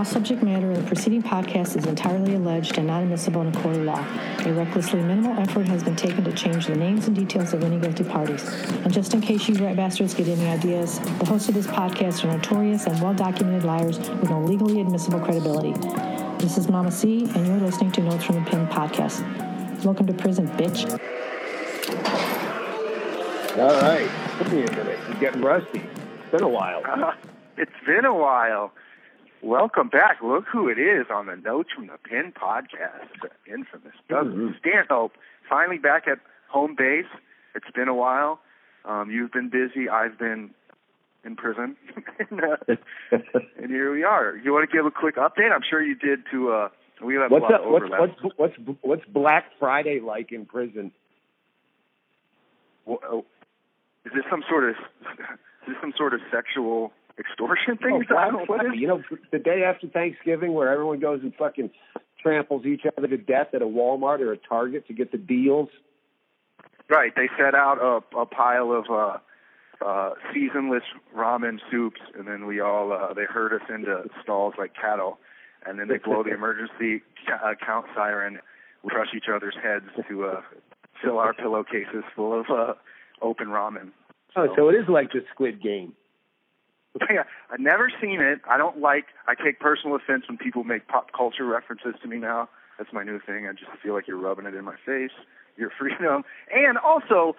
All subject matter of the preceding podcast is entirely alleged and not admissible in a court of law. A recklessly minimal effort has been taken to change the names and details of any guilty parties. And just in case you rat bastards get any ideas, the hosts of this podcast are notorious and well documented liars with no legally admissible credibility. This is Mama C, and you're listening to Notes from the Pen podcast. Welcome to prison, bitch. All right. Give me a minute. You're getting rusty. It's been a while. Uh, it's been a while. Welcome back. Look who it is on the Notes from the Pen podcast. The infamous Doug Mhm. Stanhope. Finally back at home base. It's been a while. Um, you've been busy. I've been in prison. and, uh, and here we are. You want to give a quick update? I'm sure you did to, uh, we have what's a lot up? What's what's what's what's Black Friday like in prison? Wha- oh, Is this some sort of, is this some sort of sexual extortion thing? Oh, I don't what You know, the day after Thanksgiving, where everyone goes and fucking tramples each other to death at a Walmart or a Target to get the deals. Right. They set out a, a pile of uh, uh, seasonless ramen soups, and then we all uh, they herd us into stalls like cattle, and then they blow the emergency ca- uh, count siren. Crush each other's heads to uh, fill our pillowcases full of uh, open ramen. Oh, so it is like the Squid Game. I've never seen it. I don't like. I take personal offense when people make pop culture references to me now. That's my new thing. I just feel like you're rubbing it in my face. Your freedom, and also,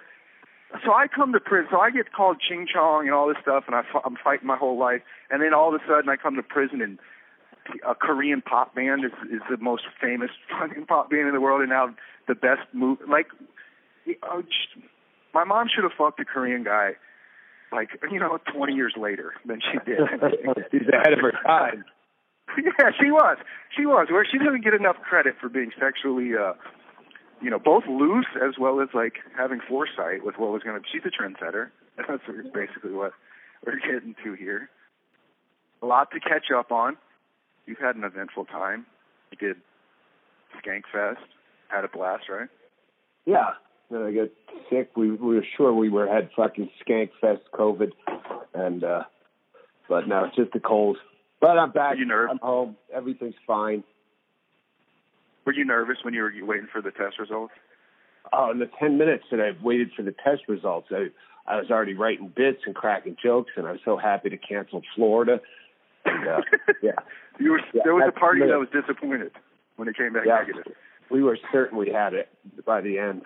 so I come to prison. So I get called ching chong and all this stuff, and I'm fighting my whole life, and then all of a sudden I come to prison and a Korean pop band is is the most famous fucking pop band in the world, and now the best move. Like, oh, just, my mom should have fucked a Korean guy like you know 20 years later than she did. She's ahead of her time. yeah, she was. She was. Where she doesn't get enough credit for being sexually, uh, you know, both loose as well as like having foresight with what was going to. She's a trendsetter. That's basically what we're getting to here. A lot to catch up on. You've had an eventful time. You did Skankfest. Had a blast, right? Yeah. Then I got sick. We, we were sure we were had fucking skank fest COVID, and uh but now it's just a cold. But I'm back. You nerve- I'm home. Everything's fine. Were you nervous when you were waiting for the test results? Oh, in the ten minutes that I waited for the test results, I I was already writing bits and cracking jokes, and I was so happy to cancel Florida. And, uh, yeah, You were. Yeah, there was a party that was disappointed when it came back Yeah. negative. we were certain we had it by the end.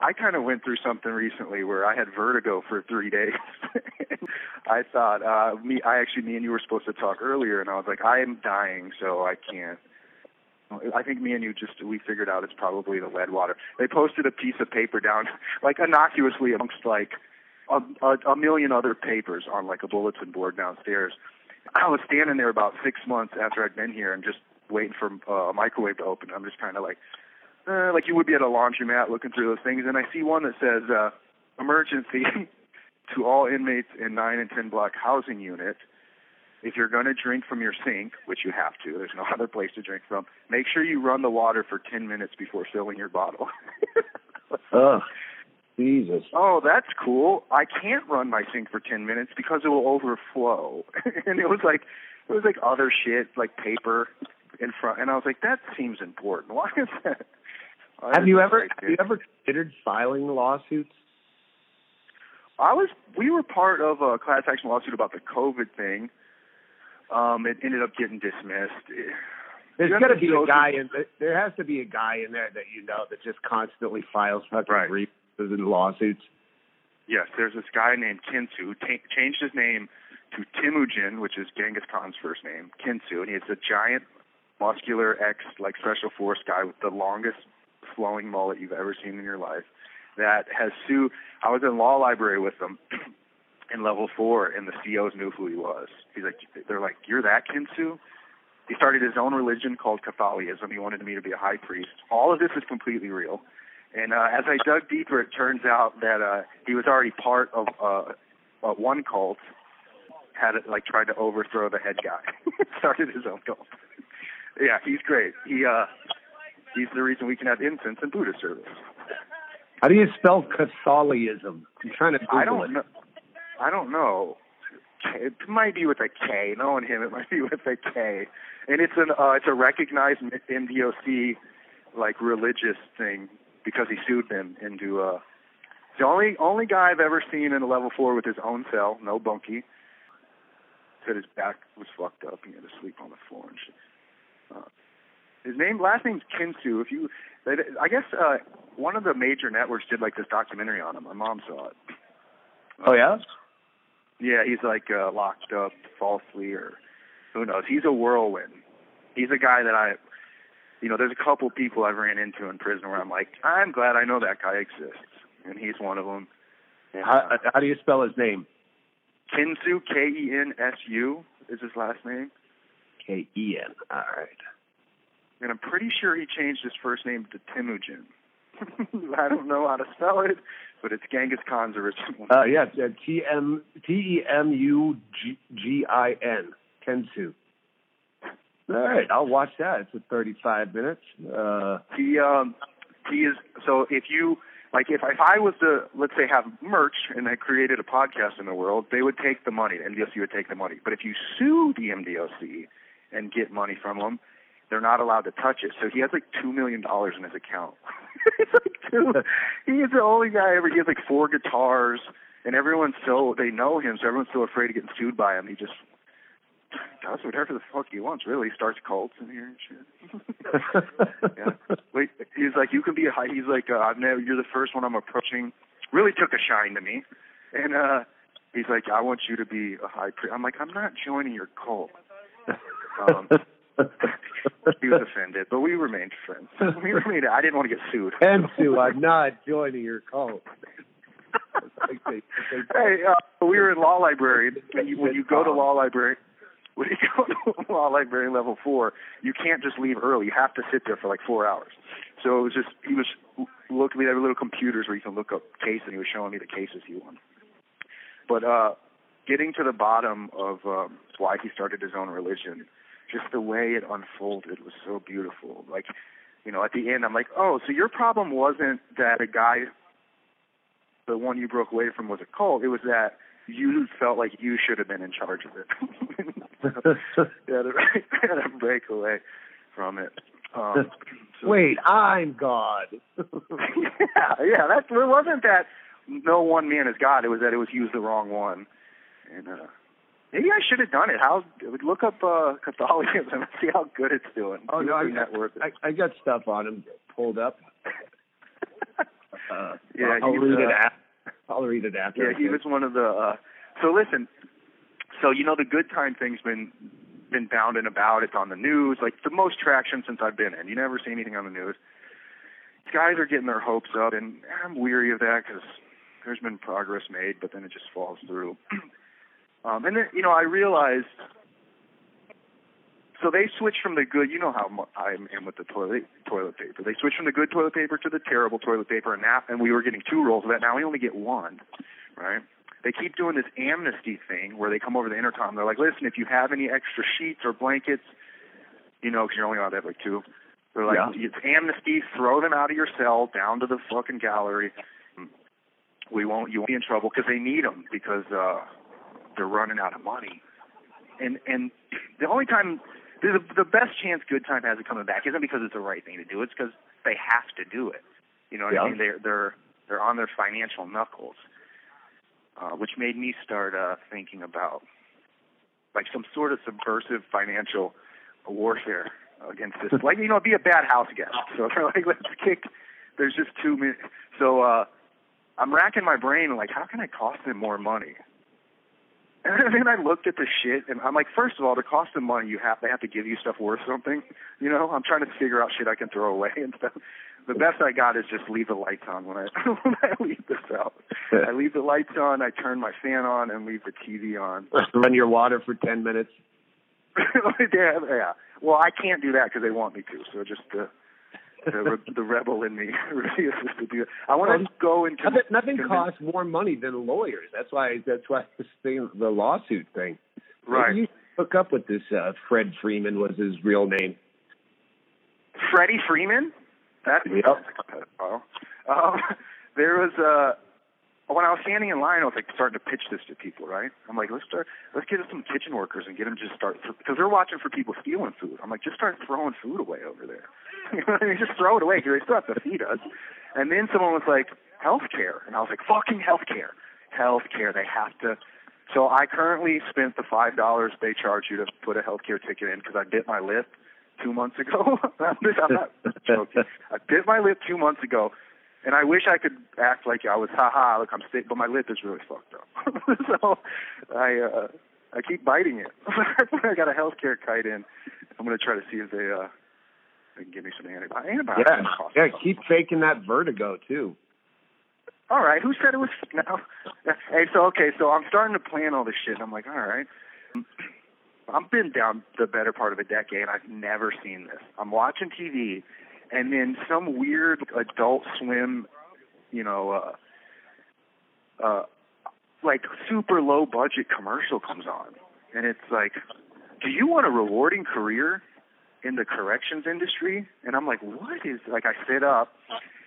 I kind of went through something recently where I had vertigo for three days. I thought uh me I actually me and you were supposed to talk earlier and I was like, I am dying so I can't I think me and you just we figured out it's probably the lead water. They posted a piece of paper down like innocuously amongst like a, a, a million other papers on like a bulletin board downstairs. I was standing there about six months after I'd been here and just waiting for uh, a microwave to open. I'm just kind of like uh, like you would be at a laundromat looking through those things, and I see one that says uh, emergency to all inmates in 9 and 10 block housing unit. If you're going to drink from your sink, which you have to, there's no other place to drink from, make sure you run the water for 10 minutes before filling your bottle. Oh, Jesus. oh, that's cool. I can't run my sink for 10 minutes because it will overflow. and it was like, it was like other shit, like paper in front. And I was like, that seems important. Why is that? Why Have you ever have you ever considered filing lawsuits? I was. We were part of a class action lawsuit about the COVID thing. Um, it ended up getting dismissed. There's got to be a guy in there has to be a guy in there that you know that just constantly files fucking Right. grievances and lawsuits. Yes, there's this guy named Kensu. T- changed his name to Temujin, which is Genghis Khan's first name, Kensu, and he's a giant, muscular ex like special force guy with the longest flowing mullet you've ever seen in your life. That has sued. I was in law library with them in level four, and the COs knew who he was. He's like, they're like, you're that Kensu. He started his own religion called Catholicism. He wanted me to be a high priest. All of this is completely real. And uh, as I dug deeper, it turns out that uh, he was already part of uh, uh, one cult. Had it, like tried to overthrow the head guy. Started his own cult. yeah, he's great. He uh, he's the reason we can have incense and Buddha service. How do you spell Catholicism? I'm trying to Google I don't it. know. I don't know. it might be with a K. Knowing him, it might be with a K. And it's an uh, it's a recognized MDOC like religious thing because he sued them into uh the only only guy I've ever seen in a level four with his own cell, no bunkie. Said his back was fucked up. He had to sleep on the floor and shit. Uh, his name, last name's Kensu. If you, I guess uh, one of the major networks did like this documentary on him. My mom saw it. Oh yeah. Yeah, he's like uh, locked up falsely, or who knows. He's a whirlwind. He's a guy that I, you know, there's a couple people I've ran into in prison where I'm like, I'm glad I know that guy exists, and he's one of them. How, how do you spell his name? Kensu, K E N S U, is his last name. K E N. All right. And I'm pretty sure he changed his first name to Temujin. I don't know how to spell it, but it's Genghis Khan's original. Uh, yeah, T M T E M U G G I N. Kensu. All right, I'll watch that. It's a 35 minutes. Uh, he um he is so if you like if if I was to let's say have merch and I created a podcast in the world, they would take the money. The MDOC would take the money. But if you sue the MDOC and get money from them, they're not allowed to touch it. So he has like two million dollars in his account. it's like two. He is the only guy ever. He has like four guitars, and everyone's so they know him, so everyone's so afraid of getting sued by him. He just does whatever the fuck he wants. Really, he starts cults in here and shit. yeah. Wait, he's like, you can be a high. He's like, uh, I've never. You're the first one I'm approaching. Really took a shine to me, and uh he's like, I want you to be a high priest. I'm like, I'm not joining your cult. Um, he was offended, but we remained friends. We remained. I didn't want to get sued. and Sue, I'm not joining your cult. hey, uh, we were in law library. When you, when you go to law library, when you go to law library level four, you can't just leave early. You have to sit there for like four hours. So it was just he was looking. We had little computers where you can look up cases, and he was showing me the cases he won. But uh getting to the bottom of um, why he started his own religion, just the way it unfolded was so beautiful. Like, you know, at the end, I'm like, oh, so your problem wasn't that a guy, the one you broke away from, was a cult. It was that you felt like you should have been in charge of it. you had to, you had to break away from it. Um, so, Wait, I'm God. yeah, yeah. That's it. Wasn't that no one man is God? It was that it was used the wrong one. And uh, maybe I should have done it. How look up uh, Catholicism and see how good it's doing. Oh no, I. I, I got stuff on him pulled up. Uh, Yeah, I'll read it. uh, After. I'll read it after. Yeah, he was one of the. Uh, so listen, so you know the good time thing's been been bound and about. It's on the news, like the most traction since I've been in. You never see anything on the news. These guys are getting their hopes up, and I'm weary of that because there's been progress made, but then it just falls through. um, and then you know I realized. So they switched from the good, you know how mu- I am with the toilet toilet paper. They switched from the good toilet paper to the terrible toilet paper, and now and we were getting two rolls of that. Now we only get one, right? They keep doing this amnesty thing where they come over the intercom. They're like, "Listen, if you have any extra sheets or blankets, you know, because you're only allowed to have like two. They're like, Yeah. it's amnesty. Throw them out of your cell down to the fucking gallery. We won't. You won't be in trouble because they need them because uh, they're running out of money. And and the only time the the best chance Good Time has of coming back isn't because it's the right thing to do. It's because they have to do it. You know what Yeah. I mean? They're they're they're on their financial knuckles, uh, which made me start uh, thinking about like some sort of subversive financial warfare against this. like you know, be a bad house guest. So they're like, let's kick. There's just too many. So uh, I'm racking my brain like, how can I cost them more money? And then I looked at the shit, and I'm like, first of all, to cost them money, you have they have to give you stuff worth something. You know, I'm trying to figure out shit I can throw away and stuff. The best I got is just leave the lights on when I when I leave this out. I leave the lights on, I turn my fan on, and leave the TV on. Run your water for ten minutes. yeah, yeah. Well, I can't do that because they want me to. So just the the, re- the rebel in me refuses to do it. I want to go into Nothing, nothing convince- costs more money than lawyers. That's why. That's why this thing, the lawsuit thing. right. You hook up with this uh, Fred Freeman was his real name. Freddie Freeman. That Yep. like. Um, there was a when I was standing in line, I was like starting to pitch this to people, right? I'm like, let's start, let's get some kitchen workers and get them to start because they're watching for people stealing food. I'm like, just start throwing food away over there. you? Just throw it away because they still have to feed us. And then someone was like, healthcare, and I was like, fucking healthcare, healthcare. They have to. So I currently spent the five dollars they charge you to put a healthcare ticket in because I bit my lip two months ago. I'm not joking. I bit my lip two months ago and I wish I could act like I was, haha, look, I'm sick, but my lip is really fucked up. so I uh, I keep biting it. I got a healthcare kite in. I'm gonna try to see if they uh can give me some antibiotics. antibiotics yeah, yeah. Keep faking that vertigo too. All right, who said it was no? Hey, so okay, so I'm starting to plan all this shit. I'm like, all right. I've been down the better part of a decade. I've never seen this. I'm watching TV, and then some weird Adult Swim, you know, uh, uh, like super low budget commercial comes on, and it's like, do you want a rewarding career in the corrections industry? And I'm like, what is like? I sit up,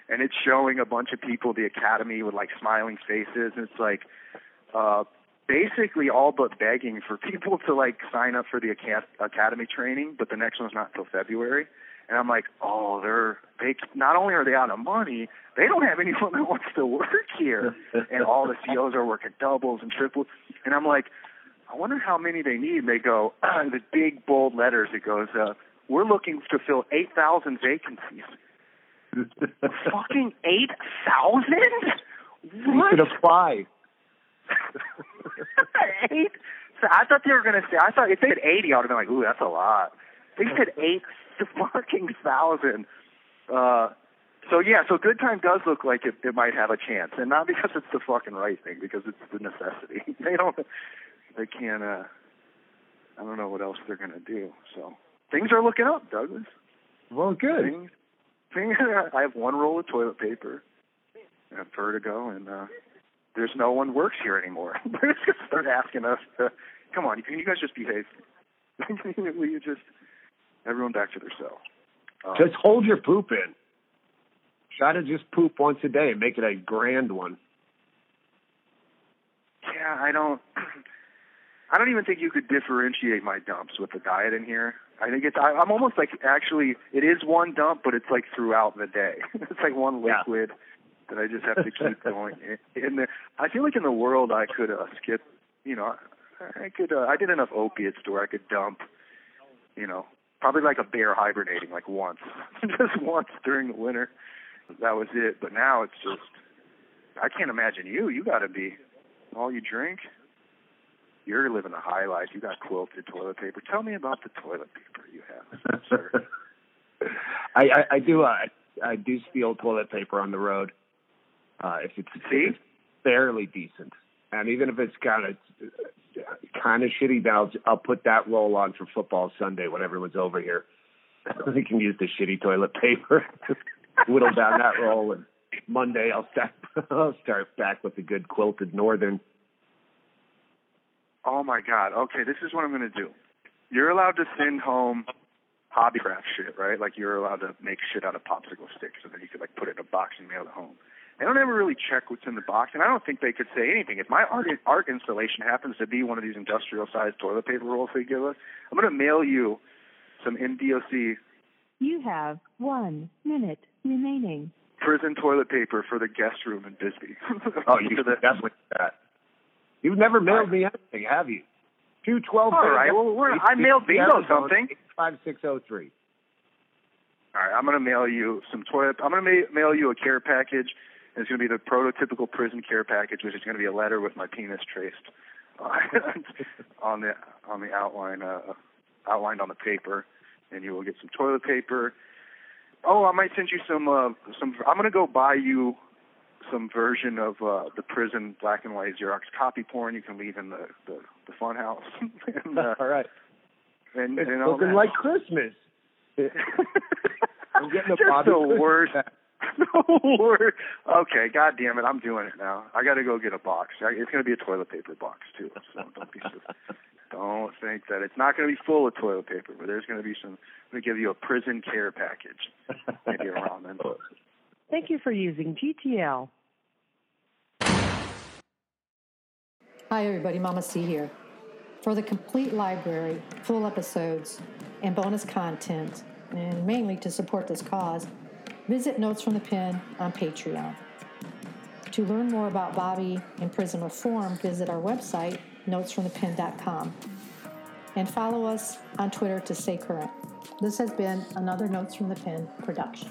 and it's showing a bunch of people the academy with like smiling faces, and it's like. uh basically all but begging for people to like sign up for the academy training, but the next one's not until February. And I'm like, oh, they're they not only are they out of money, they don't have anyone that wants to work here. and all the CEOs are working doubles and triples. And I'm like, I wonder how many they need. And they go, uh, the big bold letters. It goes, uh, we're looking to fill 8,000 vacancies. Fucking 8,000? You could apply. eight? So I thought they were going to say, I thought if they had 80, I would have been like, ooh, that's a lot. They said eight fucking thousand. Uh, so yeah, so Good Time does look like it, it might have a chance, and not because it's the fucking right thing, because it's the necessity. they don't, they can't. uh I don't know what else they're gonna do. So things are looking up, Douglas. Well, good. Things, things, I have one roll of toilet paper, and vertigo, and uh there's no one works here anymore. They're just gonna start asking us to, come on, can you guys just behave? Will you just everyone back to their cell. Um, just hold your poop in. Try to just poop once a day and make it a grand one. Yeah, I don't. I don't even think you could differentiate my dumps with the diet in here. I think it's. I, I'm almost like actually, it is one dump, but it's like throughout the day. it's like one liquid yeah. that I just have to keep going in, in there. I feel like in the world I could uh, skip. You know, I could. Uh, I did enough opiates to where I could dump. You know, probably like a bear hibernating like once, just once during the winter. That was it. But now it's just, I can't imagine you. You got to be all you drink. You're living a high life. You got quilted toilet paper. Tell me about the toilet paper you have, sir. I, I, I do. Uh, I do steal toilet paper on the road. Uh, if it's, See? If it's fairly decent, and even if it's kind of kind of shitty, then I'll, I'll put that roll on for football Sunday when everyone's over here. we can use the shitty toilet paper, whittle down that roll, and Monday I'll start I'll start back with a good quilted northern. Oh my God! Okay, this is what I'm going to do. You're allowed to send home hobby craft shit, right? Like you're allowed to make shit out of popsicle sticks, so that you could like put it in a box and mail it home. They don't ever really check what's in the box, and I don't think they could say anything. If my art art installation happens to be one of these industrial sized toilet paper rolls they give us, I'm going to mail you some MDOC. You have one minute remaining. Prison toilet paper for the guest room in Bisbee. oh, you the, definitely that. You've never mailed me anything, have you? Two twelve. All right. Well, we're, I mailed Bingo something. Five six zero oh three. All right, I'm going to mail you some toilet. I'm going to ma- mail you a care package it's going to be the prototypical prison care package, which is going to be a letter with my penis traced on the on the outline uh, outlined on the paper, and you will get some toilet paper. Oh, I might send you some uh, some. I'm going to go buy you some version of uh, the prison black and white Xerox copy porn you can leave in the the, the fun house. and, uh, all right. And, it's and looking like Christmas. I'm getting a Just the worst. Pack. okay, god damn it, I'm doing it now. I got to go get a box. It's going to be a toilet paper box too. So don't be don't think that it's not going to be full of toilet paper, but there's going to be some. I'm going to give you a prison care package, maybe a ramen. Thank you for using GTL. Hi, everybody. Mama C here. For the complete library, full episodes, and bonus content, and mainly to support this cause, visit Notes from the Pen on Patreon. To learn more about Bobby and prison reform, visit our website, notesfromthepen.com, and follow us on Twitter to stay current. This has been another Notes from the Pen production.